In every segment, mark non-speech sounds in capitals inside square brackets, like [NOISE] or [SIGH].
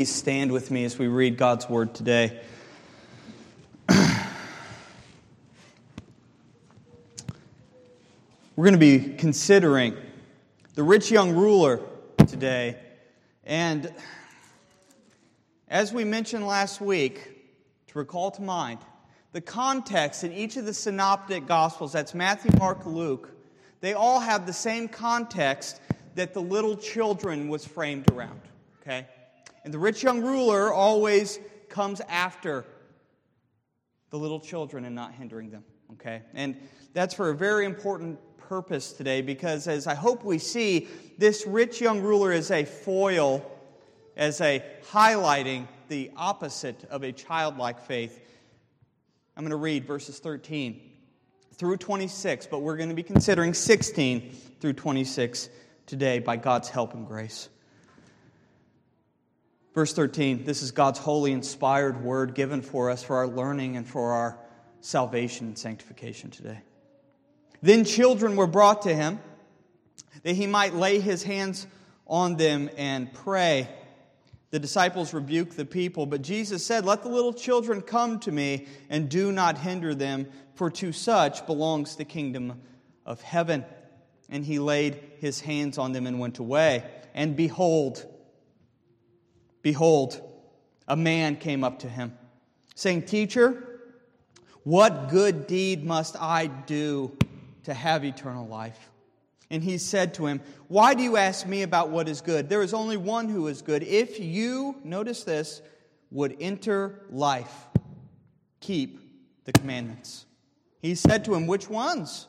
Please stand with me as we read God's word today. [CLEARS THROAT] We're going to be considering the rich young ruler today. And as we mentioned last week, to recall to mind, the context in each of the synoptic gospels that's Matthew, Mark, Luke they all have the same context that the little children was framed around. Okay? And the rich young ruler always comes after the little children and not hindering them. Okay? And that's for a very important purpose today because, as I hope we see, this rich young ruler is a foil, as a highlighting the opposite of a childlike faith. I'm going to read verses 13 through 26, but we're going to be considering 16 through 26 today by God's help and grace. Verse 13 this is God's holy, inspired word given for us for our learning and for our salvation and sanctification today. Then children were brought to him that he might lay his hands on them and pray. The disciples rebuked the people, but Jesus said, Let the little children come to me and do not hinder them, for to such belongs the kingdom of heaven. And he laid his hands on them and went away. And behold, behold, a man came up to him, saying, Teacher, what good deed must I do to have eternal life? And he said to him, Why do you ask me about what is good? There is only one who is good. If you, notice this, would enter life, keep the commandments. He said to him, Which ones?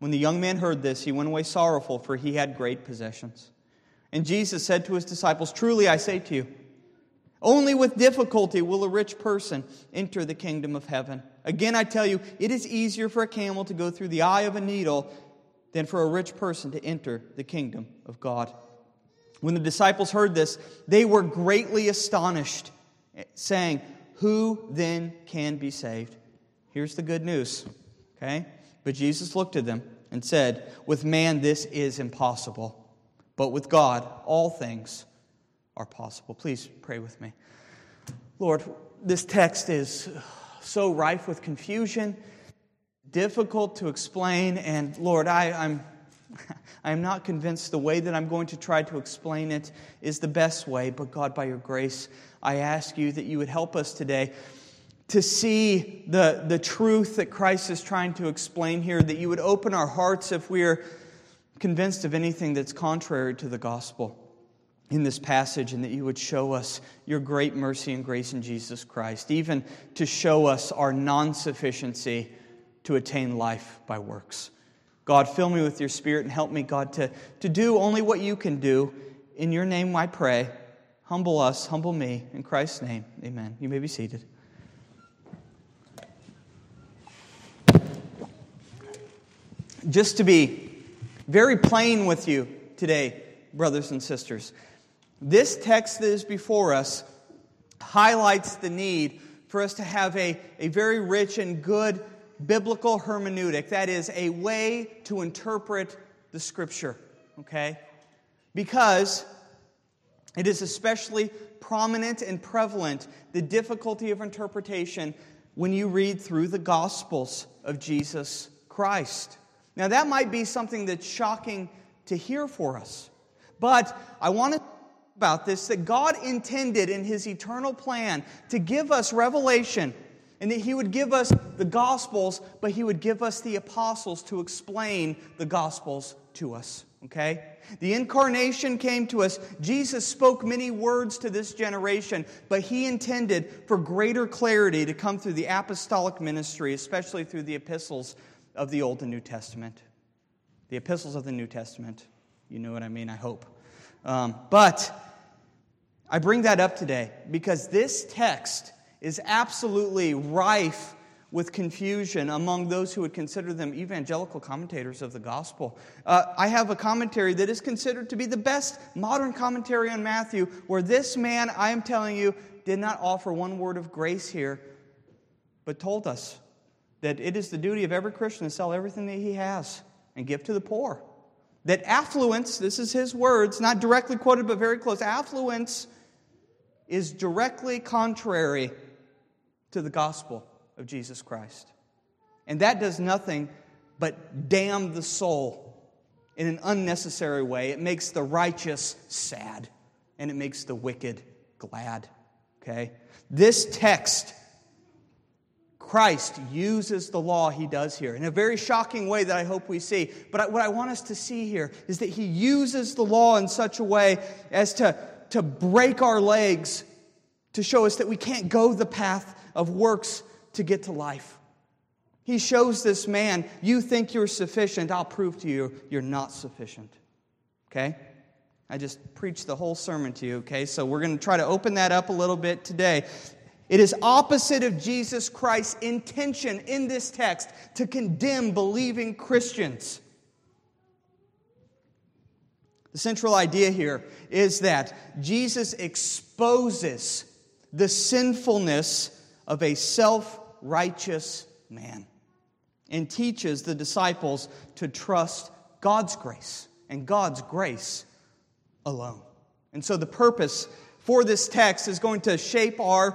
When the young man heard this, he went away sorrowful, for he had great possessions. And Jesus said to his disciples, Truly I say to you, only with difficulty will a rich person enter the kingdom of heaven. Again, I tell you, it is easier for a camel to go through the eye of a needle than for a rich person to enter the kingdom of God. When the disciples heard this, they were greatly astonished, saying, Who then can be saved? Here's the good news, okay? But Jesus looked at them and said, With man this is impossible, but with God all things are possible. Please pray with me. Lord, this text is so rife with confusion difficult to explain, and Lord, I, I'm, [LAUGHS] I'm not convinced the way that I'm going to try to explain it is the best way, but God, by your grace, I ask you that you would help us today to see the, the truth that Christ is trying to explain here, that you would open our hearts if we are convinced of anything that's contrary to the gospel in this passage, and that you would show us your great mercy and grace in Jesus Christ, even to show us our non sufficiency to attain life by works. God, fill me with your spirit and help me, God, to, to do only what you can do. In your name I pray. Humble us, humble me. In Christ's name, amen. You may be seated. Just to be very plain with you today, brothers and sisters, this text that is before us highlights the need for us to have a, a very rich and good biblical hermeneutic. That is a way to interpret the scripture, okay? Because it is especially prominent and prevalent, the difficulty of interpretation, when you read through the Gospels of Jesus Christ. Now, that might be something that's shocking to hear for us, but I want to talk about this that God intended in His eternal plan to give us revelation and that he would give us the Gospels, but he would give us the apostles to explain the Gospels to us. Okay? The incarnation came to us. Jesus spoke many words to this generation, but he intended for greater clarity to come through the apostolic ministry, especially through the epistles of the Old and New Testament. The epistles of the New Testament. You know what I mean, I hope. Um, but I bring that up today because this text is absolutely rife with confusion among those who would consider them evangelical commentators of the gospel. Uh, I have a commentary that is considered to be the best modern commentary on Matthew, where this man, I am telling you, did not offer one word of grace here, but told us that it is the duty of every Christian to sell everything that he has and give to the poor. That affluence, this is his words, not directly quoted, but very close, affluence is directly contrary to the gospel of Jesus Christ. And that does nothing but damn the soul in an unnecessary way. It makes the righteous sad and it makes the wicked glad. Okay? This text, Christ uses the law he does here in a very shocking way that I hope we see. But what I want us to see here is that he uses the law in such a way as to, to break our legs, to show us that we can't go the path of works to get to life. He shows this man, You think you're sufficient, I'll prove to you you're not sufficient. Okay? I just preached the whole sermon to you, okay? So we're going to try to open that up a little bit today. It is opposite of Jesus Christ's intention in this text to condemn believing Christians. The central idea here is that Jesus exposes the sinfulness of a self righteous man and teaches the disciples to trust God's grace and God's grace alone. And so the purpose for this text is going to shape our,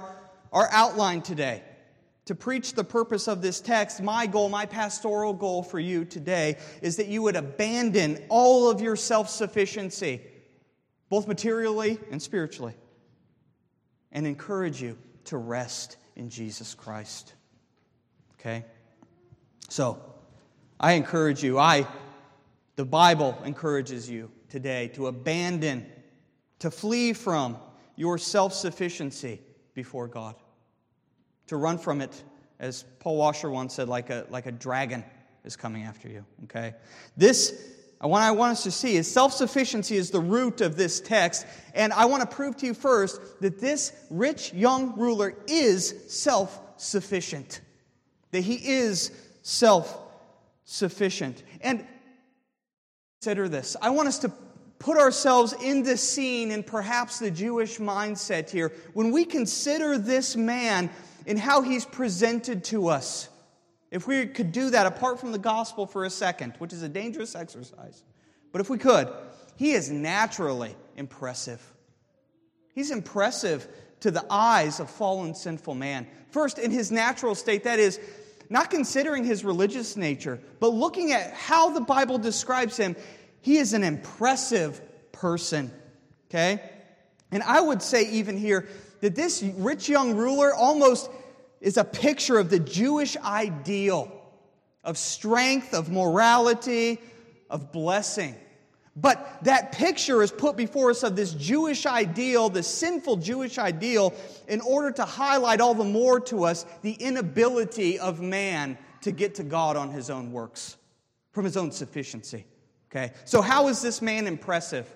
our outline today. To preach the purpose of this text, my goal, my pastoral goal for you today is that you would abandon all of your self sufficiency, both materially and spiritually, and encourage you to rest in Jesus Christ. Okay? So, I encourage you, I the Bible encourages you today to abandon, to flee from your self-sufficiency before God. To run from it, as Paul Washer once said, like a, like a dragon is coming after you. Okay? This what I want us to see is self sufficiency is the root of this text. And I want to prove to you first that this rich young ruler is self sufficient, that he is self sufficient. And consider this. I want us to put ourselves in this scene and perhaps the Jewish mindset here. When we consider this man and how he's presented to us, if we could do that apart from the gospel for a second, which is a dangerous exercise, but if we could, he is naturally impressive. He's impressive to the eyes of fallen sinful man. First, in his natural state, that is, not considering his religious nature, but looking at how the Bible describes him, he is an impressive person. Okay? And I would say, even here, that this rich young ruler almost is a picture of the Jewish ideal of strength, of morality, of blessing. But that picture is put before us of this Jewish ideal, this sinful Jewish ideal, in order to highlight all the more to us the inability of man to get to God on his own works, from his own sufficiency. Okay? So, how is this man impressive?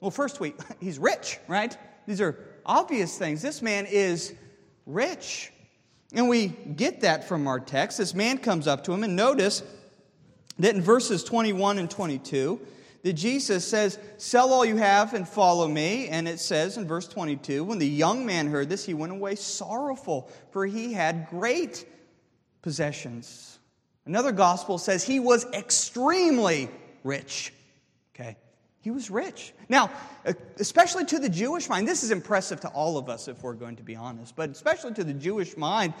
Well, first, we, [LAUGHS] he's rich, right? These are obvious things. This man is rich. And we get that from our text. This man comes up to him, and notice that in verses 21 and 22, that Jesus says, Sell all you have and follow me. And it says in verse 22, when the young man heard this, he went away sorrowful, for he had great possessions. Another gospel says he was extremely rich. Okay? He was rich. Now, uh, especially to the Jewish mind, this is impressive to all of us if we're going to be honest, but especially to the Jewish mind,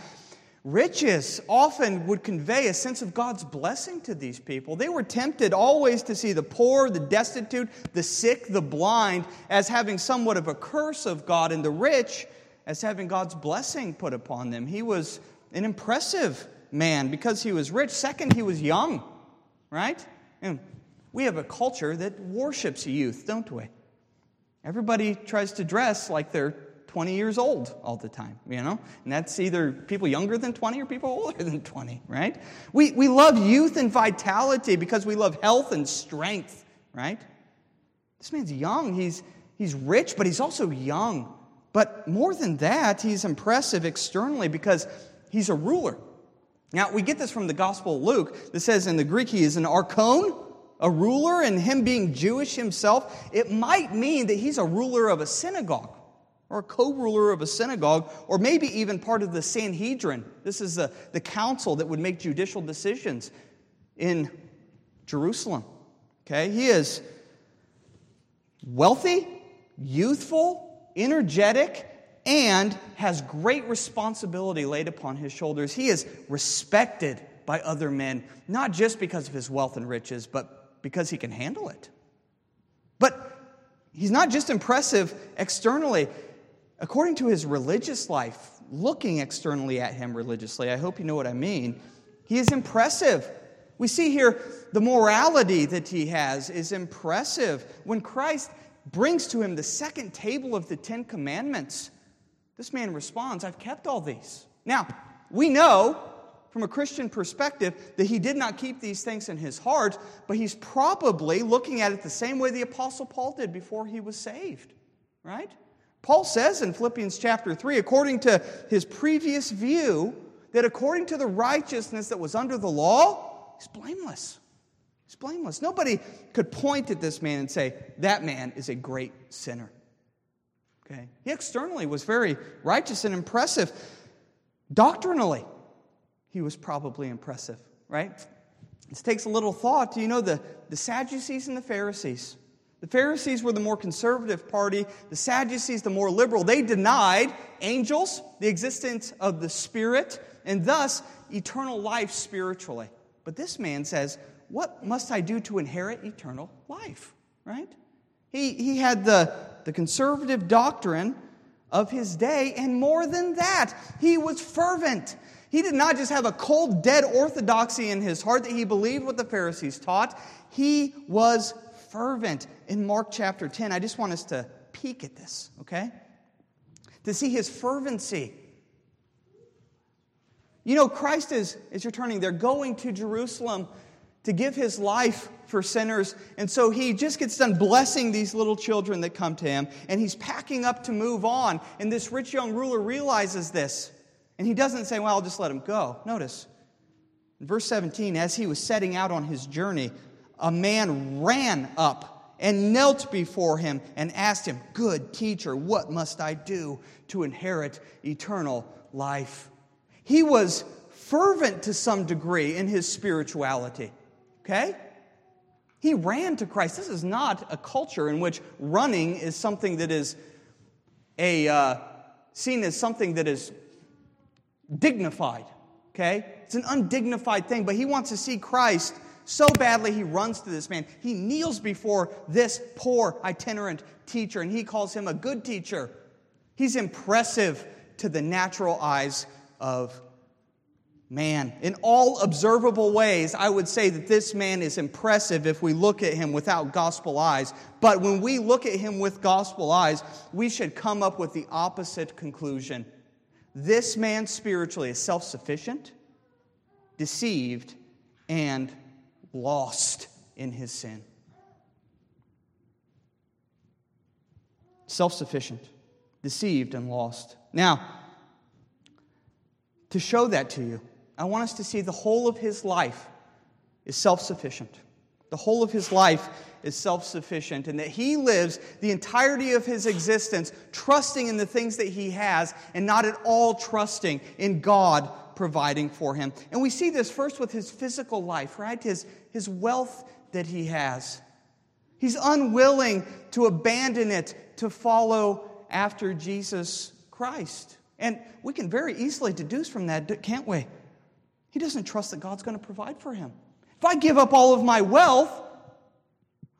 Riches often would convey a sense of God's blessing to these people. They were tempted always to see the poor, the destitute, the sick, the blind as having somewhat of a curse of God, and the rich as having God's blessing put upon them. He was an impressive man because he was rich. Second, he was young, right? And we have a culture that worships youth, don't we? Everybody tries to dress like they're 20 years old all the time, you know? And that's either people younger than 20 or people older than 20, right? We, we love youth and vitality because we love health and strength, right? This man's young. He's, he's rich, but he's also young. But more than that, he's impressive externally because he's a ruler. Now, we get this from the Gospel of Luke that says in the Greek he is an archon, a ruler, and him being Jewish himself, it might mean that he's a ruler of a synagogue or a co ruler of a synagogue, or maybe even part of the Sanhedrin. This is the, the council that would make judicial decisions in Jerusalem. Okay, he is wealthy, youthful, energetic, and has great responsibility laid upon his shoulders. He is respected by other men, not just because of his wealth and riches, but because he can handle it. But he's not just impressive externally. According to his religious life, looking externally at him religiously, I hope you know what I mean, he is impressive. We see here the morality that he has is impressive. When Christ brings to him the second table of the Ten Commandments, this man responds, I've kept all these. Now, we know from a Christian perspective that he did not keep these things in his heart, but he's probably looking at it the same way the Apostle Paul did before he was saved, right? Paul says in Philippians chapter 3, according to his previous view, that according to the righteousness that was under the law, he's blameless. He's blameless. Nobody could point at this man and say, that man is a great sinner. Okay? He externally was very righteous and impressive. Doctrinally, he was probably impressive, right? This takes a little thought. Do you know the, the Sadducees and the Pharisees? The Pharisees were the more conservative party, the Sadducees, the more liberal. They denied angels, the existence of the Spirit, and thus eternal life spiritually. But this man says, What must I do to inherit eternal life? Right? He, he had the, the conservative doctrine of his day, and more than that, he was fervent. He did not just have a cold, dead orthodoxy in his heart that he believed what the Pharisees taught, he was fervent. In Mark chapter 10, I just want us to peek at this, okay? To see his fervency. You know, Christ is, is returning. They're going to Jerusalem to give his life for sinners. And so he just gets done blessing these little children that come to him, and he's packing up to move on. And this rich young ruler realizes this. And he doesn't say, Well, I'll just let him go. Notice, in verse 17, as he was setting out on his journey, a man ran up and knelt before him and asked him, Good teacher, what must I do to inherit eternal life? He was fervent to some degree in his spirituality. Okay? He ran to Christ. This is not a culture in which running is something that is a uh, seen as something that is dignified. Okay? It's an undignified thing, but he wants to see Christ so badly, he runs to this man. He kneels before this poor itinerant teacher, and he calls him a good teacher. He's impressive to the natural eyes of man. In all observable ways, I would say that this man is impressive if we look at him without gospel eyes. But when we look at him with gospel eyes, we should come up with the opposite conclusion. This man spiritually is self sufficient, deceived, and lost in his sin. Self sufficient, deceived, and lost. Now, to show that to you, I want us to see the whole of his life is self sufficient. The whole of his life is self sufficient, and that he lives the entirety of his existence trusting in the things that he has and not at all trusting in God providing for him. And we see this first with his physical life, right? His, his wealth that he has. He's unwilling to abandon it to follow after Jesus Christ. And we can very easily deduce from that, can't we? He doesn't trust that God's going to provide for him. If I give up all of my wealth,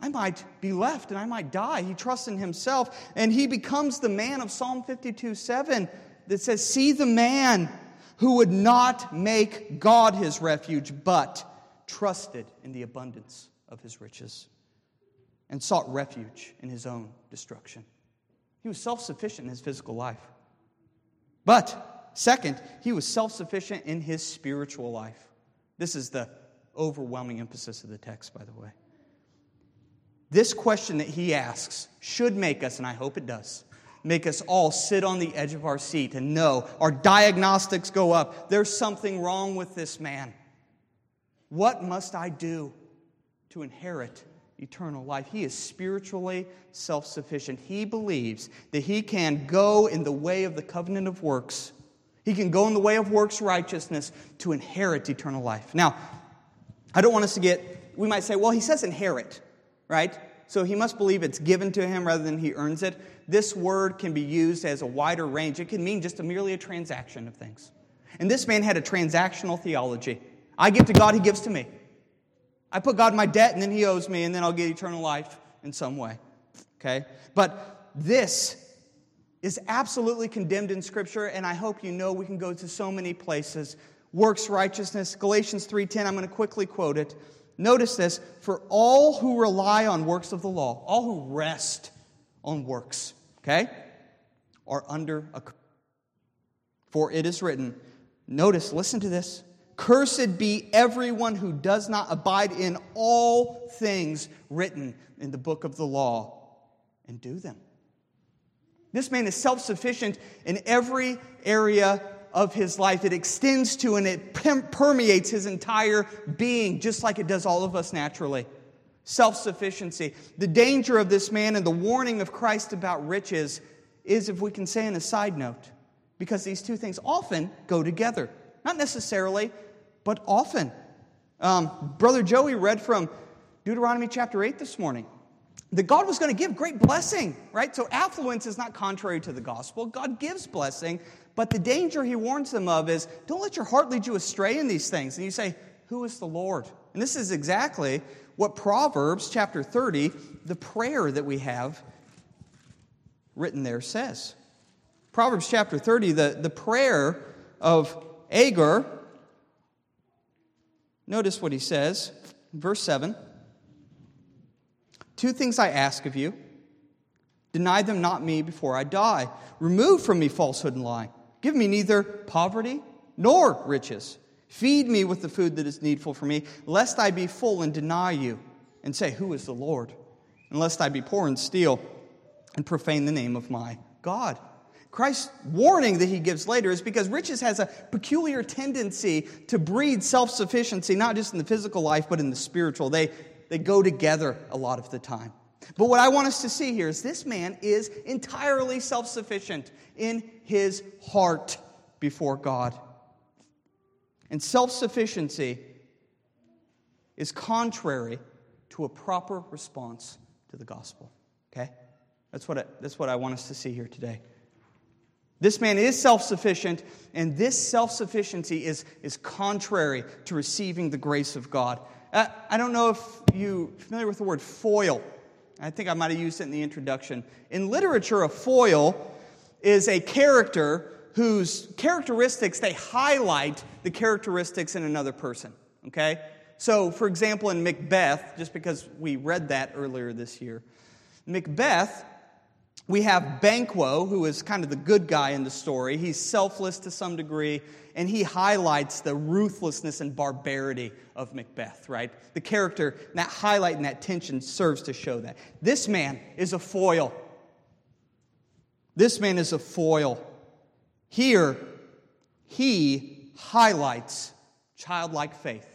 I might be left and I might die. He trusts in himself and he becomes the man of Psalm 52 7 that says, See the man who would not make God his refuge, but trusted in the abundance of his riches and sought refuge in his own destruction. He was self sufficient in his physical life. But, second, he was self sufficient in his spiritual life. This is the overwhelming emphasis of the text, by the way. This question that he asks should make us, and I hope it does, make us all sit on the edge of our seat and know our diagnostics go up. There's something wrong with this man. What must I do to inherit eternal life? He is spiritually self sufficient. He believes that he can go in the way of the covenant of works. He can go in the way of works righteousness to inherit eternal life. Now, I don't want us to get, we might say, well, he says inherit, right? So he must believe it's given to him rather than he earns it. This word can be used as a wider range. It can mean just a, merely a transaction of things. And this man had a transactional theology. I give to God, he gives to me. I put God in my debt, and then he owes me, and then I'll get eternal life in some way. Okay? But this is absolutely condemned in Scripture, and I hope you know we can go to so many places. Works righteousness, Galatians 3:10, I'm going to quickly quote it. Notice this for all who rely on works of the law, all who rest on works, okay, are under a curse. For it is written, notice, listen to this. Cursed be everyone who does not abide in all things written in the book of the law and do them. This man is self sufficient in every area of his life. It extends to and it permeates his entire being, just like it does all of us naturally. Self sufficiency. The danger of this man and the warning of Christ about riches is, if we can say in a side note, because these two things often go together. Not necessarily, but often. Um, Brother Joey read from Deuteronomy chapter 8 this morning that God was going to give great blessing, right? So affluence is not contrary to the gospel. God gives blessing, but the danger he warns them of is don't let your heart lead you astray in these things. And you say, Who is the Lord? And this is exactly what Proverbs chapter 30, the prayer that we have written there, says. Proverbs chapter 30, the, the prayer of Agur. Notice what he says, verse 7. Two things I ask of you. Deny them not me before I die. Remove from me falsehood and lying. Give me neither poverty nor riches. Feed me with the food that is needful for me, lest I be full and deny you and say, Who is the Lord? And lest I be poor and steal and profane the name of my God. Christ's warning that he gives later is because riches has a peculiar tendency to breed self sufficiency, not just in the physical life, but in the spiritual. They, they go together a lot of the time. But what I want us to see here is this man is entirely self sufficient in his heart before God. And self sufficiency is contrary to a proper response to the gospel. Okay? That's what I, that's what I want us to see here today. This man is self sufficient, and this self sufficiency is, is contrary to receiving the grace of God. Uh, I don't know if you're familiar with the word foil. I think I might have used it in the introduction. In literature, a foil is a character whose characteristics they highlight the characteristics in another person. Okay? So, for example, in Macbeth, just because we read that earlier this year, Macbeth, we have Banquo, who is kind of the good guy in the story. He's selfless to some degree, and he highlights the ruthlessness and barbarity of Macbeth, right? The character, that highlight and that tension serves to show that. This man is a foil this man is a foil. Here, he highlights childlike faith,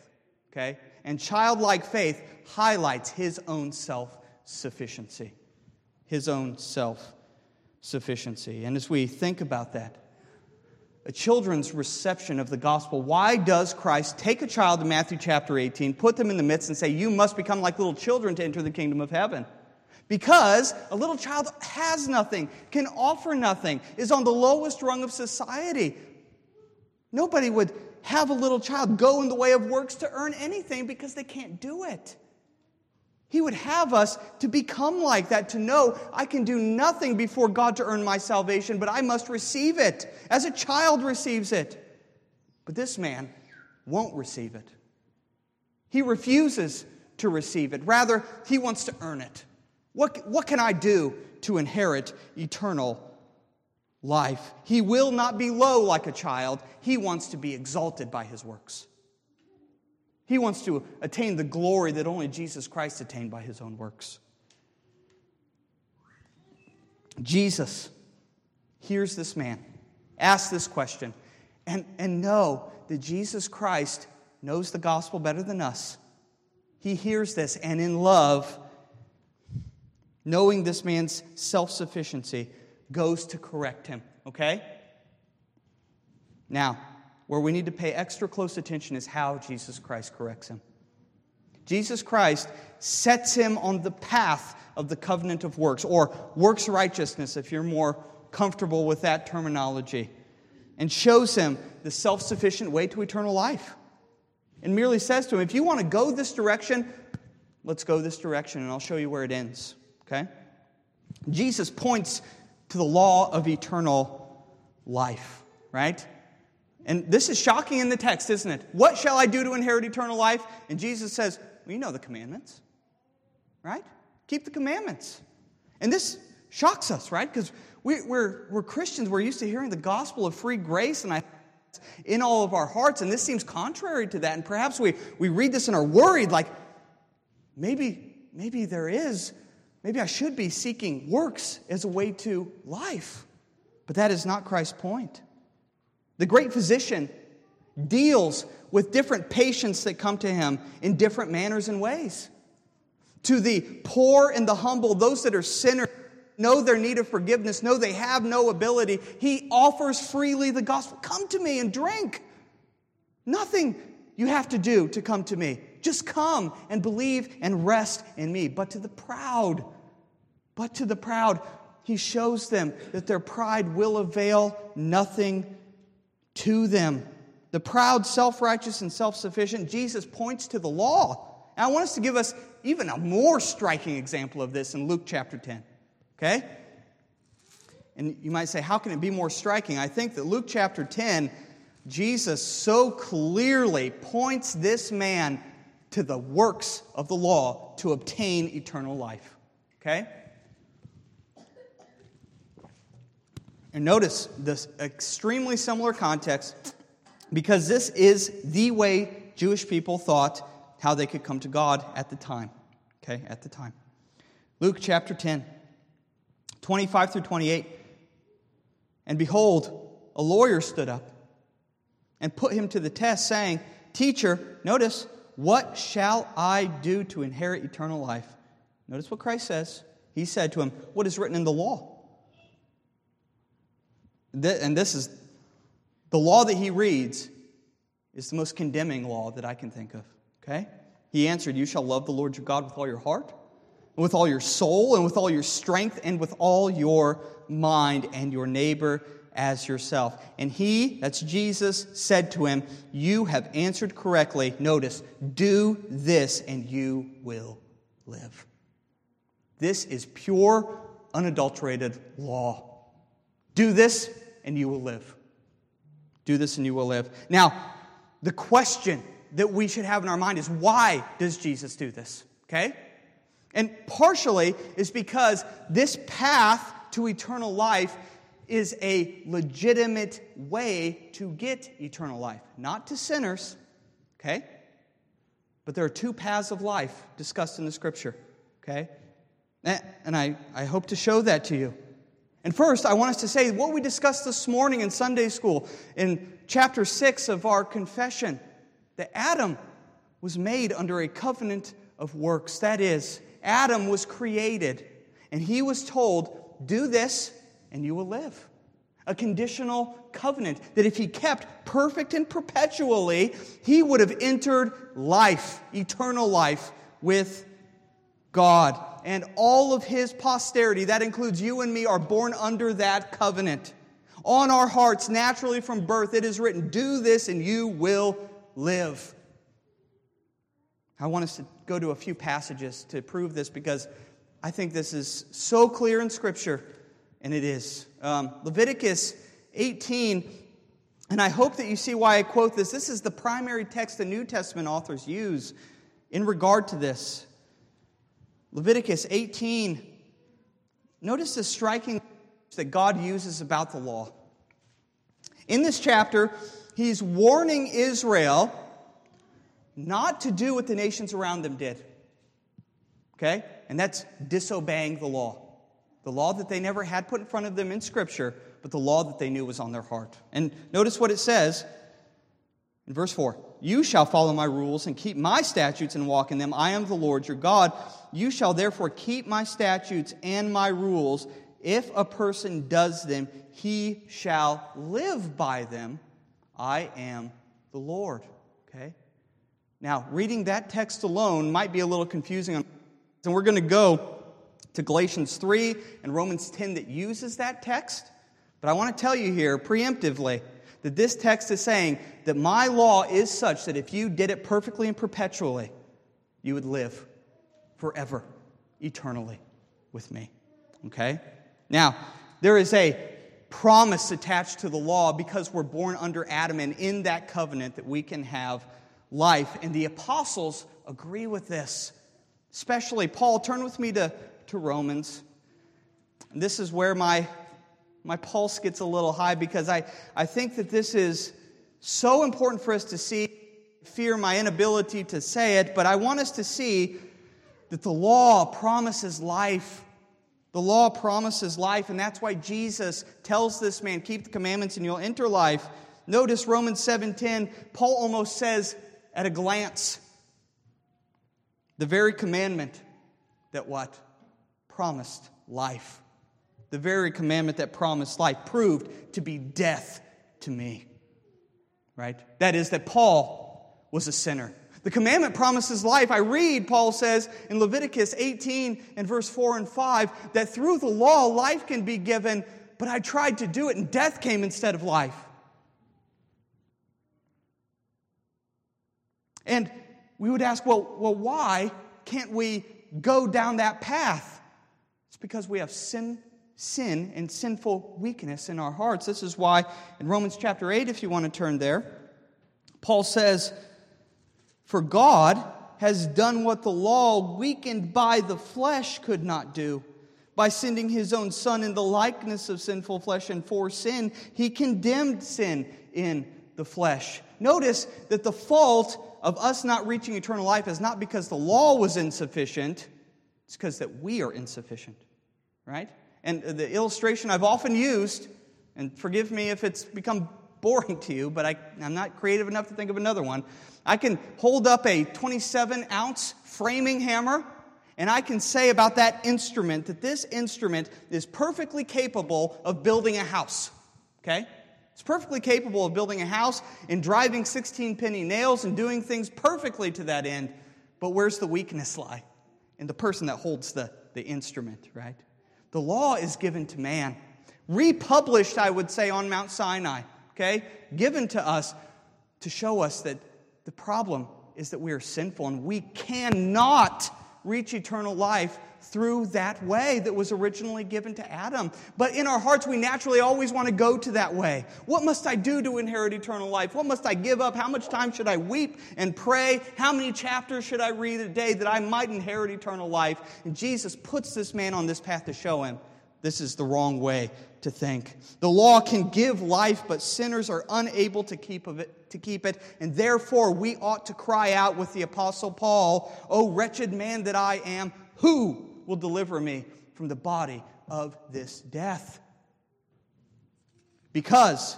okay? And childlike faith highlights his own self sufficiency. His own self sufficiency. And as we think about that, a children's reception of the gospel. Why does Christ take a child in Matthew chapter 18, put them in the midst, and say, You must become like little children to enter the kingdom of heaven? Because a little child has nothing, can offer nothing, is on the lowest rung of society. Nobody would have a little child go in the way of works to earn anything because they can't do it. He would have us to become like that, to know I can do nothing before God to earn my salvation, but I must receive it as a child receives it. But this man won't receive it. He refuses to receive it. Rather, he wants to earn it. What, what can I do to inherit eternal life? He will not be low like a child. He wants to be exalted by his works. He wants to attain the glory that only Jesus Christ attained by his own works. Jesus hears this man ask this question and, and know that Jesus Christ knows the gospel better than us. He hears this, and in love, knowing this man's self sufficiency, goes to correct him. Okay? Now, where we need to pay extra close attention is how Jesus Christ corrects him. Jesus Christ sets him on the path of the covenant of works, or works righteousness, if you're more comfortable with that terminology, and shows him the self sufficient way to eternal life. And merely says to him, If you want to go this direction, let's go this direction, and I'll show you where it ends. Okay? Jesus points to the law of eternal life, right? And this is shocking in the text, isn't it? What shall I do to inherit eternal life? And Jesus says, Well, you know the commandments, right? Keep the commandments. And this shocks us, right? Because we, are we're, we're Christians. We're used to hearing the gospel of free grace, and I in all of our hearts, and this seems contrary to that. And perhaps we, we read this and are worried, like maybe, maybe there is, maybe I should be seeking works as a way to life. But that is not Christ's point. The great physician deals with different patients that come to him in different manners and ways. To the poor and the humble, those that are sinners, know their need of forgiveness, know they have no ability, he offers freely the gospel. Come to me and drink. Nothing you have to do to come to me. Just come and believe and rest in me. But to the proud, but to the proud, he shows them that their pride will avail nothing to them. The proud, self righteous, and self sufficient, Jesus points to the law. And I want us to give us even a more striking example of this in Luke chapter 10. Okay? And you might say, how can it be more striking? I think that Luke chapter 10, Jesus so clearly points this man to the works of the law to obtain eternal life. Okay? And notice this extremely similar context because this is the way Jewish people thought how they could come to God at the time. Okay, at the time. Luke chapter 10, 25 through 28. And behold, a lawyer stood up and put him to the test, saying, Teacher, notice, what shall I do to inherit eternal life? Notice what Christ says. He said to him, What is written in the law? And this is the law that he reads is the most condemning law that I can think of. Okay? He answered, You shall love the Lord your God with all your heart, and with all your soul, and with all your strength, and with all your mind, and your neighbor as yourself. And he, that's Jesus, said to him, You have answered correctly. Notice, do this, and you will live. This is pure, unadulterated law. Do this, and you will live. Do this and you will live. Now, the question that we should have in our mind is why does Jesus do this? Okay? And partially is because this path to eternal life is a legitimate way to get eternal life, not to sinners, okay? But there are two paths of life discussed in the scripture, okay? And I, I hope to show that to you. And first, I want us to say what we discussed this morning in Sunday school in chapter 6 of our confession that Adam was made under a covenant of works. That is, Adam was created and he was told, Do this and you will live. A conditional covenant that if he kept perfect and perpetually, he would have entered life, eternal life with God and all of his posterity, that includes you and me, are born under that covenant. On our hearts, naturally from birth, it is written, Do this and you will live. I want us to go to a few passages to prove this because I think this is so clear in Scripture, and it is. Um, Leviticus 18, and I hope that you see why I quote this. This is the primary text the New Testament authors use in regard to this. Leviticus 18, notice the striking that God uses about the law. In this chapter, he's warning Israel not to do what the nations around them did. Okay? And that's disobeying the law. The law that they never had put in front of them in Scripture, but the law that they knew was on their heart. And notice what it says in verse 4 You shall follow my rules and keep my statutes and walk in them. I am the Lord your God. You shall therefore keep my statutes and my rules. If a person does them, he shall live by them. I am the Lord. Okay? Now, reading that text alone might be a little confusing. And we're going to go to Galatians 3 and Romans 10 that uses that text. But I want to tell you here preemptively that this text is saying that my law is such that if you did it perfectly and perpetually, you would live forever, eternally with me. Okay? Now, there is a promise attached to the law because we're born under Adam and in that covenant that we can have life. And the apostles agree with this. Especially Paul, turn with me to, to Romans. This is where my my pulse gets a little high because I, I think that this is so important for us to see. Fear my inability to say it, but I want us to see that the law promises life. The law promises life, and that's why Jesus tells this man, Keep the commandments and you'll enter life. Notice Romans 7:10, Paul almost says at a glance, the very commandment that what? Promised life the very commandment that promised life, proved to be death to me. Right? That is, that Paul was a sinner. The commandment promises life. I read, Paul says in Leviticus 18 and verse 4 and 5, that through the law life can be given, but I tried to do it and death came instead of life. And we would ask, well, well why can't we go down that path? It's because we have sin sin and sinful weakness in our hearts. This is why in Romans chapter 8, if you want to turn there, Paul says, For God has done what the law, weakened by the flesh, could not do. By sending his own Son in the likeness of sinful flesh and for sin, he condemned sin in the flesh. Notice that the fault of us not reaching eternal life is not because the law was insufficient, it's because that we are insufficient, right? And the illustration I've often used, and forgive me if it's become boring to you, but I, am not creative enough to think of another one. I can hold up a 27 ounce framing hammer, and I can say about that instrument that this instrument is perfectly capable of building a house. Okay? It's perfectly capable of building a house and driving 16 penny nails and doing things perfectly to that end. But where's the weakness lie? In the person that holds the, the instrument, right? The law is given to man, republished, I would say, on Mount Sinai, okay? Given to us to show us that the problem is that we are sinful and we cannot reach eternal life through that way that was originally given to Adam. But in our hearts, we naturally always want to go to that way. What must I do to inherit eternal life? What must I give up? How much time should I weep and pray? How many chapters should I read a day that I might inherit eternal life? And Jesus puts this man on this path to show him this is the wrong way to think. The law can give life, but sinners are unable to keep, it, to keep it. And therefore, we ought to cry out with the Apostle Paul, O wretched man that I am, who will deliver me from the body of this death. Because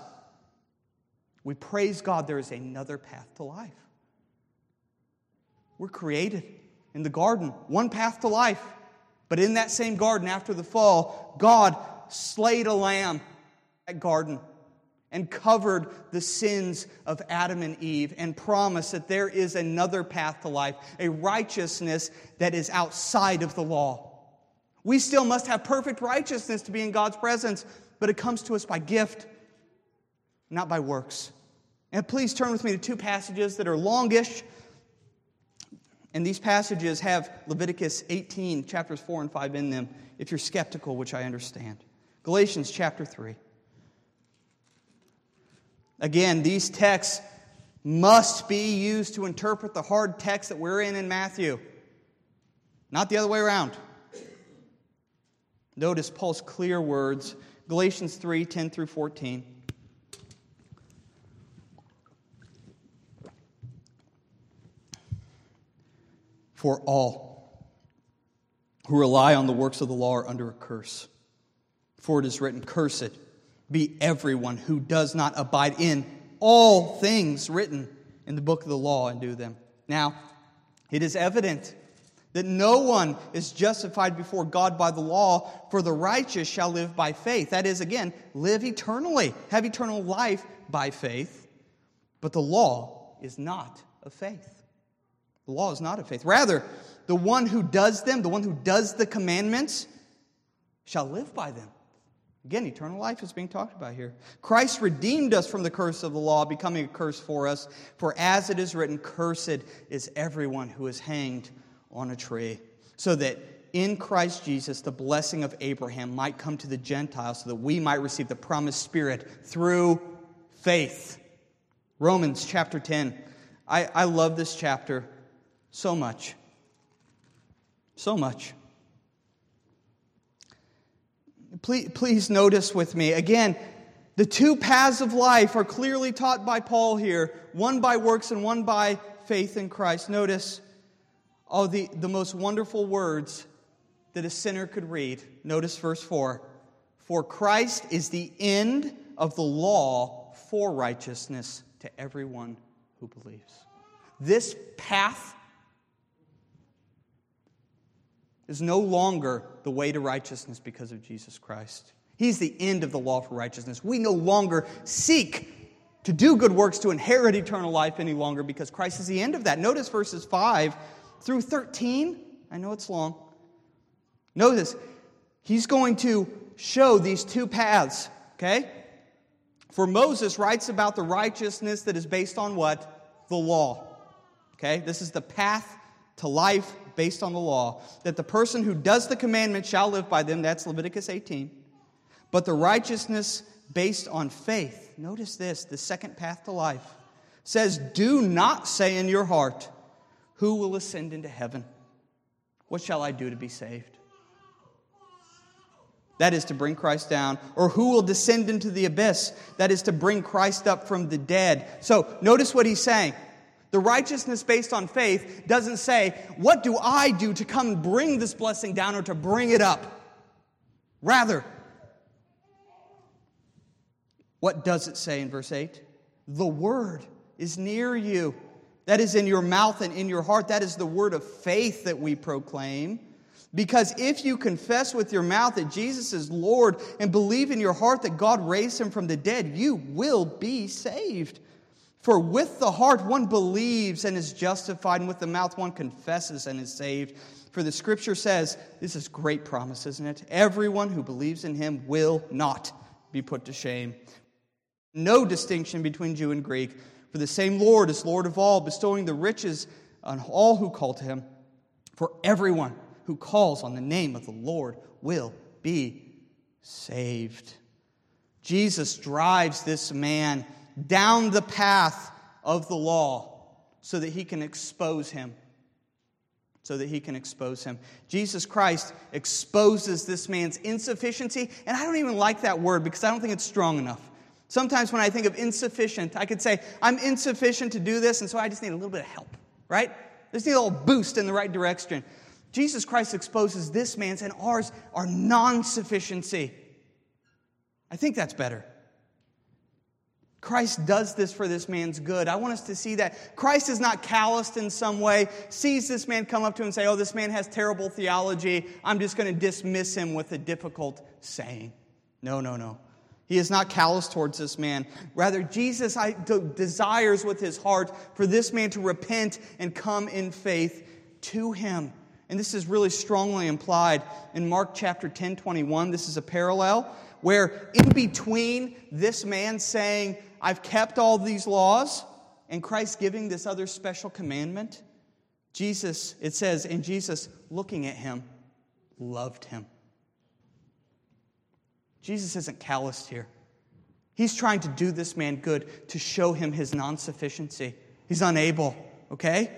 we praise God, there is another path to life. We're created in the garden, one path to life. But in that same garden, after the fall, God slayed a lamb at garden and covered the sins of Adam and Eve and promised that there is another path to life, a righteousness that is outside of the law. We still must have perfect righteousness to be in God's presence, but it comes to us by gift, not by works. And please turn with me to two passages that are longish. And these passages have Leviticus 18, chapters 4 and 5 in them, if you're skeptical, which I understand. Galatians chapter 3. Again, these texts must be used to interpret the hard text that we're in in Matthew, not the other way around. Notice Paul's clear words Galatians 3 10 through 14. For all who rely on the works of the law are under a curse. For it is written, Cursed be everyone who does not abide in all things written in the book of the law and do them. Now, it is evident that no one is justified before God by the law, for the righteous shall live by faith. That is, again, live eternally, have eternal life by faith. But the law is not of faith. The law is not of faith. Rather, the one who does them, the one who does the commandments, shall live by them. Again, eternal life is being talked about here. Christ redeemed us from the curse of the law, becoming a curse for us. For as it is written, Cursed is everyone who is hanged on a tree. So that in Christ Jesus, the blessing of Abraham might come to the Gentiles, so that we might receive the promised Spirit through faith. Romans chapter 10. I, I love this chapter so much. So much. Please, please notice with me again, the two paths of life are clearly taught by Paul here one by works and one by faith in Christ. Notice all the, the most wonderful words that a sinner could read. Notice verse 4 For Christ is the end of the law for righteousness to everyone who believes. This path is no longer the way to righteousness because of Jesus Christ. He's the end of the law for righteousness. We no longer seek to do good works to inherit eternal life any longer because Christ is the end of that. Notice verses 5 through 13. I know it's long. Notice, he's going to show these two paths, okay? For Moses writes about the righteousness that is based on what? The law. Okay? This is the path to life based on the law, that the person who does the commandment shall live by them. That's Leviticus 18. But the righteousness based on faith, notice this, the second path to life, says, Do not say in your heart, Who will ascend into heaven? What shall I do to be saved? That is to bring Christ down. Or who will descend into the abyss? That is to bring Christ up from the dead. So notice what he's saying. The righteousness based on faith doesn't say, What do I do to come bring this blessing down or to bring it up? Rather, what does it say in verse 8? The word is near you. That is in your mouth and in your heart. That is the word of faith that we proclaim. Because if you confess with your mouth that Jesus is Lord and believe in your heart that God raised him from the dead, you will be saved. For with the heart one believes and is justified, and with the mouth one confesses and is saved. For the scripture says, this is great promise, isn't it? Everyone who believes in him will not be put to shame. No distinction between Jew and Greek, for the same Lord is Lord of all, bestowing the riches on all who call to him. For everyone who calls on the name of the Lord will be saved. Jesus drives this man down the path of the law so that he can expose him. So that he can expose him. Jesus Christ exposes this man's insufficiency, and I don't even like that word because I don't think it's strong enough. Sometimes when I think of insufficient, I could say, I'm insufficient to do this, and so I just need a little bit of help, right? I just need a little boost in the right direction. Jesus Christ exposes this man's and ours, our non sufficiency. I think that's better. Christ does this for this man's good. I want us to see that Christ is not calloused in some way, sees this man come up to him and say, Oh, this man has terrible theology. I'm just going to dismiss him with a difficult saying. No, no, no. He is not callous towards this man. Rather, Jesus desires with his heart for this man to repent and come in faith to him. And this is really strongly implied in Mark chapter 10, 21. This is a parallel where in between this man saying, I've kept all these laws, and Christ giving this other special commandment, Jesus, it says, and Jesus looking at him, loved him. Jesus isn't calloused here. He's trying to do this man good to show him his non sufficiency. He's unable, okay?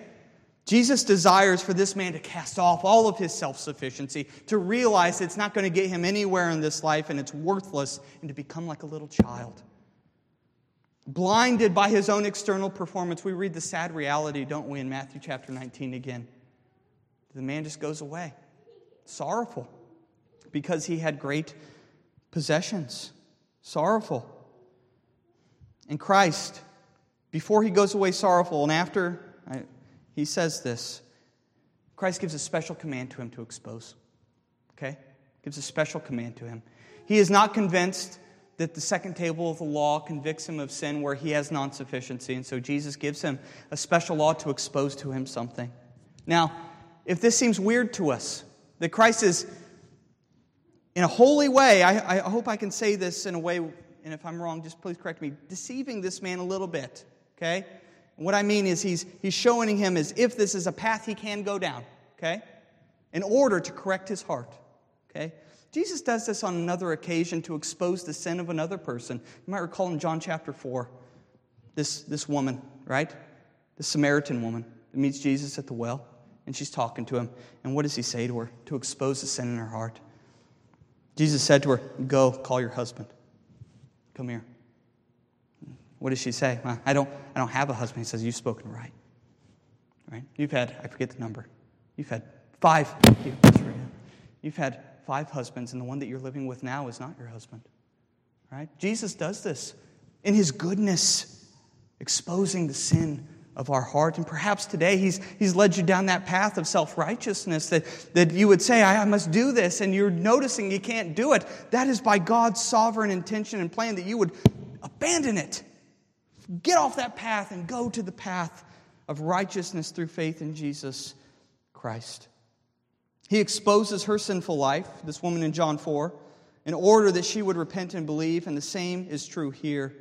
Jesus desires for this man to cast off all of his self sufficiency, to realize it's not going to get him anywhere in this life and it's worthless, and to become like a little child. Blinded by his own external performance, we read the sad reality, don't we, in Matthew chapter 19 again? The man just goes away, sorrowful, because he had great possessions. sorrowful. And Christ, before he goes away sorrowful, and after I, he says this, Christ gives a special command to him to expose. Okay? Gives a special command to him. He is not convinced that the second table of the law convicts him of sin where he has non sufficiency, and so Jesus gives him a special law to expose to him something. Now, if this seems weird to us, that Christ is, in a holy way, I, I hope I can say this in a way, and if I'm wrong, just please correct me, deceiving this man a little bit, okay? What I mean is he's, he's showing him as if this is a path he can go down, okay? In order to correct his heart, okay? Jesus does this on another occasion to expose the sin of another person. You might recall in John chapter 4, this, this woman, right? The Samaritan woman that meets Jesus at the well and she's talking to him. And what does he say to her to expose the sin in her heart? Jesus said to her, Go, call your husband. Come here. What does she say? I don't, I don't have a husband. He says, You've spoken right. Right? You've had, I forget the number. You've had five. You've had five husbands, and the one that you're living with now is not your husband. Right? Jesus does this in his goodness, exposing the sin of our heart. And perhaps today he's, he's led you down that path of self righteousness that, that you would say, I, I must do this, and you're noticing you can't do it. That is by God's sovereign intention and plan that you would abandon it. Get off that path and go to the path of righteousness through faith in Jesus Christ. He exposes her sinful life, this woman in John 4, in order that she would repent and believe, and the same is true here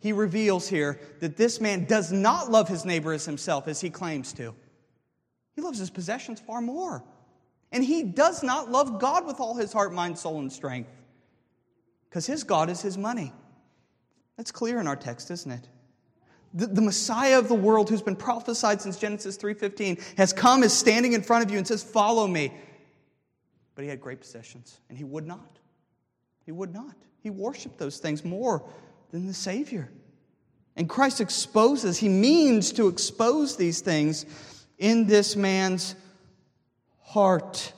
he reveals here that this man does not love his neighbor as himself as he claims to. He loves his possessions far more. And he does not love God with all his heart, mind, soul, and strength because his God is his money. That's clear in our text, isn't it? The, the, Messiah of the world who's been prophesied since Genesis 3:15 has come is standing in front of you and says, "Follow me." But he had great possessions, and he would not. He would not. He worshiped those things more than the Savior. And Christ exposes, he means to expose these things in this man's heart.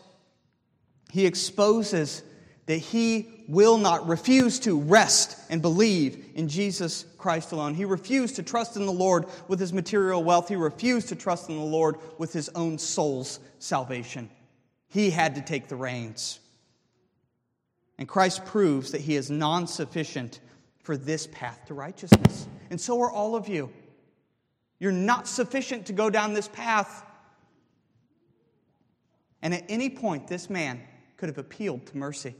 He exposes that he will not refuse to rest and believe in Jesus Christ alone. He refused to trust in the Lord with his material wealth. He refused to trust in the Lord with his own soul's salvation. He had to take the reins. And Christ proves that he is non sufficient for this path to righteousness. And so are all of you. You're not sufficient to go down this path. And at any point, this man could have appealed to mercy.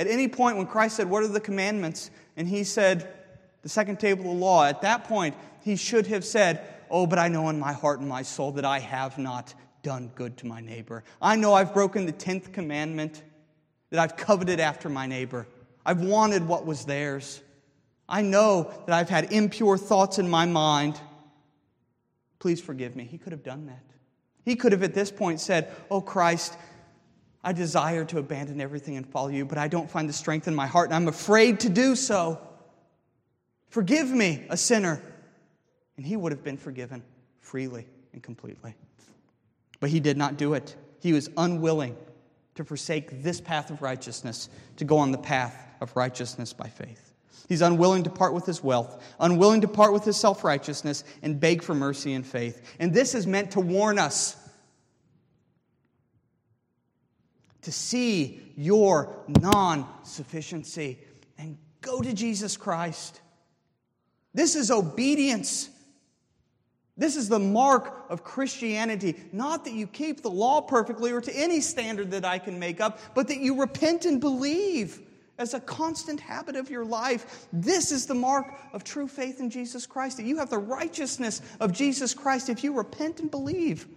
At any point, when Christ said, What are the commandments? and he said, The second table of the law, at that point, he should have said, Oh, but I know in my heart and my soul that I have not done good to my neighbor. I know I've broken the tenth commandment, that I've coveted after my neighbor. I've wanted what was theirs. I know that I've had impure thoughts in my mind. Please forgive me. He could have done that. He could have at this point said, Oh Christ, I desire to abandon everything and follow you, but I don't find the strength in my heart, and I'm afraid to do so. Forgive me, a sinner. And he would have been forgiven freely and completely. But he did not do it. He was unwilling to forsake this path of righteousness to go on the path of righteousness by faith. He's unwilling to part with his wealth, unwilling to part with his self righteousness, and beg for mercy and faith. And this is meant to warn us to see your non sufficiency and go to Jesus Christ. This is obedience. This is the mark of Christianity. Not that you keep the law perfectly or to any standard that I can make up, but that you repent and believe as a constant habit of your life. This is the mark of true faith in Jesus Christ, that you have the righteousness of Jesus Christ if you repent and believe.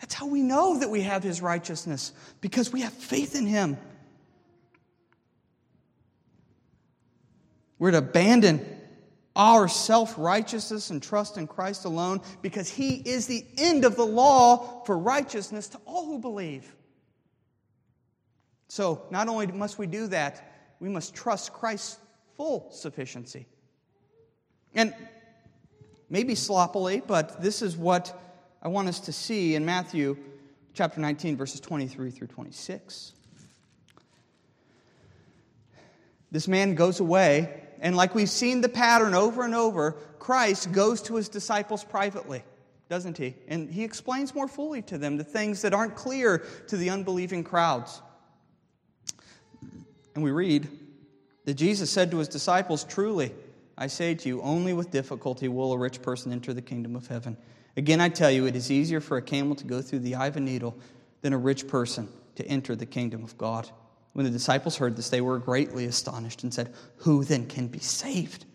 That's how we know that we have his righteousness, because we have faith in him. We're to abandon our self righteousness and trust in Christ alone because he is the end of the law for righteousness to all who believe. So, not only must we do that, we must trust Christ's full sufficiency. And maybe sloppily, but this is what I want us to see in Matthew chapter 19, verses 23 through 26. This man goes away, and like we've seen the pattern over and over, Christ goes to his disciples privately, doesn't he? And he explains more fully to them the things that aren't clear to the unbelieving crowds. And we read that Jesus said to his disciples, Truly, I say to you, only with difficulty will a rich person enter the kingdom of heaven. Again, I tell you, it is easier for a camel to go through the eye of a needle than a rich person to enter the kingdom of God. When the disciples heard this, they were greatly astonished and said, Who then can be saved?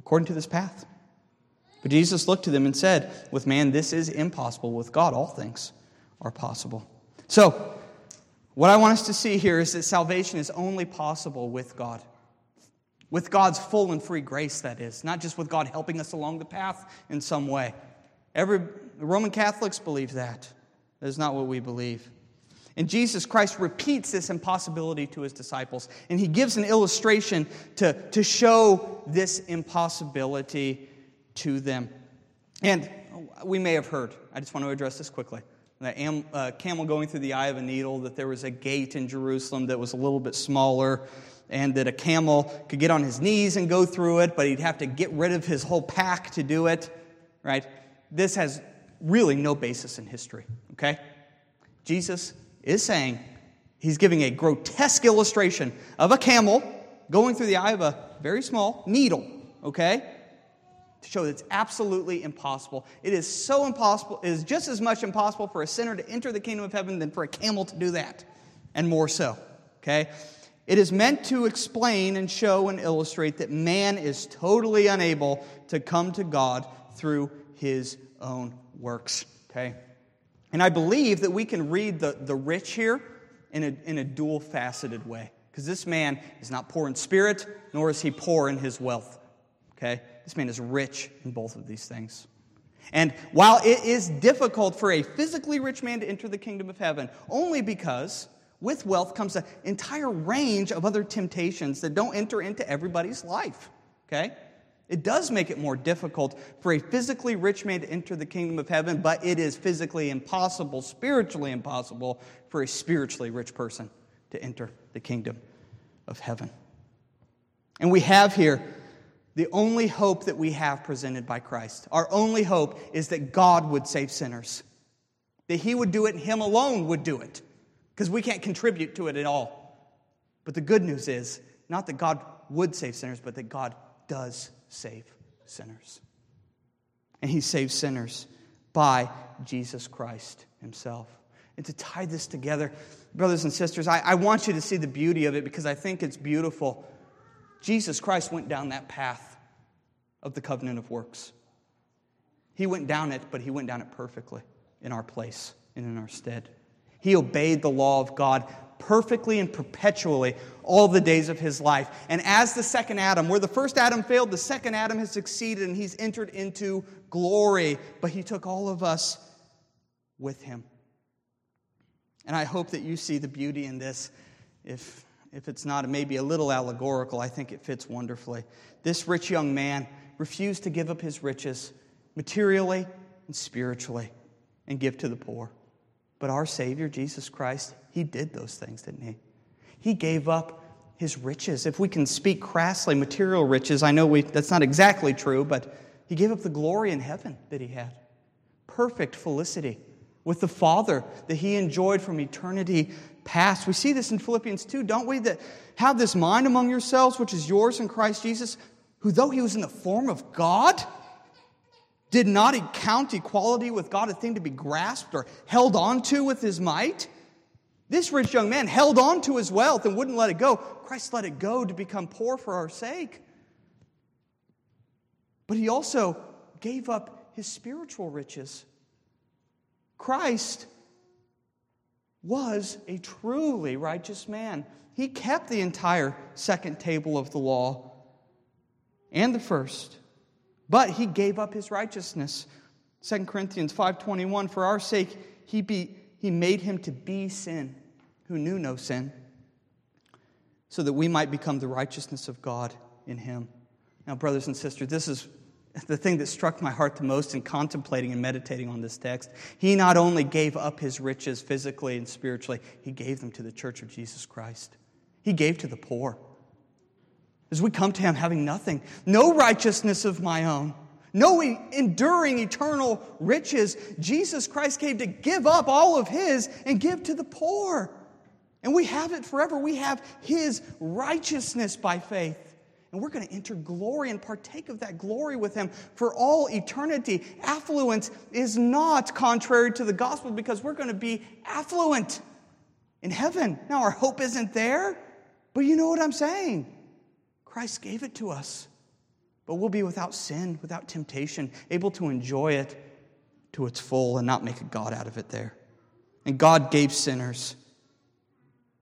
According to this path. But Jesus looked to them and said, With man, this is impossible. With God, all things are possible. So, what I want us to see here is that salvation is only possible with God. With God's full and free grace, that is, not just with God helping us along the path in some way. Every Roman Catholics believe that. That is not what we believe. And Jesus Christ repeats this impossibility to his disciples, and he gives an illustration to, to show this impossibility to them. And we may have heard, I just want to address this quickly. That am, uh, camel going through the eye of a needle, that there was a gate in Jerusalem that was a little bit smaller, and that a camel could get on his knees and go through it, but he'd have to get rid of his whole pack to do it, right? This has really no basis in history, okay? Jesus is saying he's giving a grotesque illustration of a camel going through the eye of a very small needle, okay? To show that it's absolutely impossible. It is so impossible, it is just as much impossible for a sinner to enter the kingdom of heaven than for a camel to do that, and more so, okay? It is meant to explain and show and illustrate that man is totally unable to come to God through his own works, okay? And I believe that we can read the, the rich here in a, in a dual faceted way. Because this man is not poor in spirit, nor is he poor in his wealth. Okay? This man is rich in both of these things. And while it is difficult for a physically rich man to enter the kingdom of heaven, only because with wealth comes an entire range of other temptations that don't enter into everybody's life. Okay? It does make it more difficult for a physically rich man to enter the kingdom of heaven, but it is physically impossible, spiritually impossible, for a spiritually rich person to enter the kingdom of heaven. And we have here the only hope that we have presented by Christ. Our only hope is that God would save sinners, that He would do it, and Him alone would do it, because we can't contribute to it at all. But the good news is not that God would save sinners, but that God does save sinners. And he saves sinners by Jesus Christ himself. And to tie this together, brothers and sisters, I, I want you to see the beauty of it because I think it's beautiful. Jesus Christ went down that path of the covenant of works. He went down it, but he went down it perfectly in our place and in our stead. He obeyed the law of God perfectly and perpetually all the days of his life. And as the second Adam, where the first Adam failed, the second Adam has succeeded and he's entered into glory. But he took all of us with him. And I hope that you see the beauty in this. If, if it's not maybe a little allegorical, I think it fits wonderfully. This rich young man refused to give up his riches materially and spiritually and give to the poor. But our Savior, Jesus Christ, He did those things, didn't He? He gave up His riches. If we can speak crassly, material riches, I know we, that's not exactly true, but He gave up the glory in heaven that He had. Perfect felicity with the Father that He enjoyed from eternity past. We see this in Philippians 2, don't we? That have this mind among yourselves, which is yours in Christ Jesus, who, though He was in the form of God, did not count equality with God a thing to be grasped or held on to with his might. This rich young man held on to his wealth and wouldn't let it go. Christ let it go to become poor for our sake. But he also gave up his spiritual riches. Christ was a truly righteous man. He kept the entire second table of the law and the first. But he gave up his righteousness. 2 Corinthians 5:21 for our sake he be, he made him to be sin who knew no sin so that we might become the righteousness of God in him. Now brothers and sisters this is the thing that struck my heart the most in contemplating and meditating on this text. He not only gave up his riches physically and spiritually, he gave them to the church of Jesus Christ. He gave to the poor. As we come to Him having nothing, no righteousness of my own, no enduring eternal riches. Jesus Christ came to give up all of His and give to the poor. And we have it forever. We have His righteousness by faith. And we're going to enter glory and partake of that glory with Him for all eternity. Affluence is not contrary to the gospel because we're going to be affluent in heaven. Now, our hope isn't there, but you know what I'm saying. Christ gave it to us. But we'll be without sin, without temptation, able to enjoy it to its full and not make a God out of it there. And God gave sinners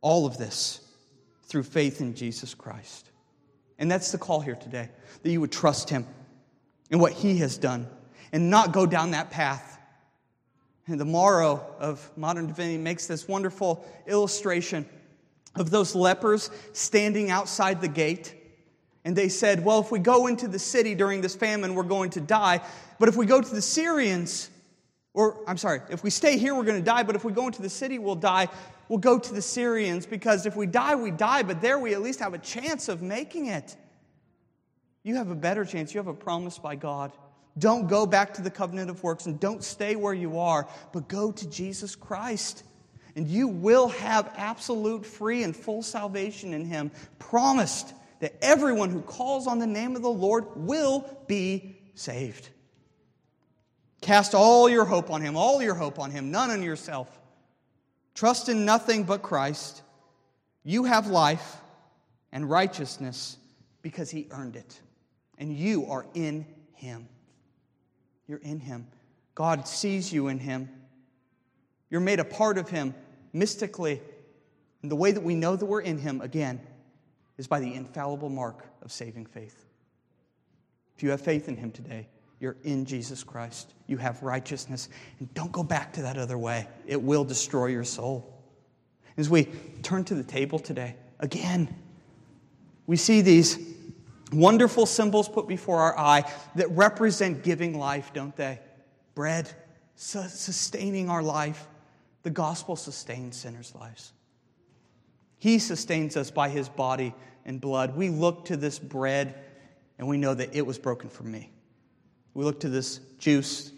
all of this through faith in Jesus Christ. And that's the call here today that you would trust Him in what He has done and not go down that path. And the Marrow of modern divinity makes this wonderful illustration of those lepers standing outside the gate. And they said, Well, if we go into the city during this famine, we're going to die. But if we go to the Syrians, or I'm sorry, if we stay here, we're going to die. But if we go into the city, we'll die we'll go to the Syrians because if we die, we die, but there we at least have a chance of making it. You have a better chance. You have a promise by God. Don't go back to the covenant of works and don't stay where you are, but go to Jesus Christ. And you will have absolute free and full salvation in Him, promised that everyone who calls on the name of the Lord will be saved. Cast all your hope on Him, all your hope on Him, none on yourself. Trust in nothing but Christ. You have life and righteousness because He earned it. And you are in Him. You're in Him. God sees you in Him. You're made a part of Him mystically. And the way that we know that we're in Him, again, is by the infallible mark of saving faith. If you have faith in Him today, you're in Jesus Christ. You have righteousness. And don't go back to that other way, it will destroy your soul. As we turn to the table today, again, we see these wonderful symbols put before our eye that represent giving life, don't they? Bread, sustaining our life. The gospel sustains sinners' lives. He sustains us by his body and blood. We look to this bread and we know that it was broken for me. We look to this juice,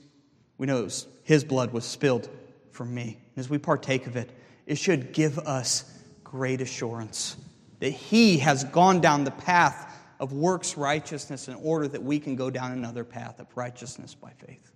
we know was, his blood was spilled for me. As we partake of it, it should give us great assurance that he has gone down the path of works righteousness in order that we can go down another path of righteousness by faith.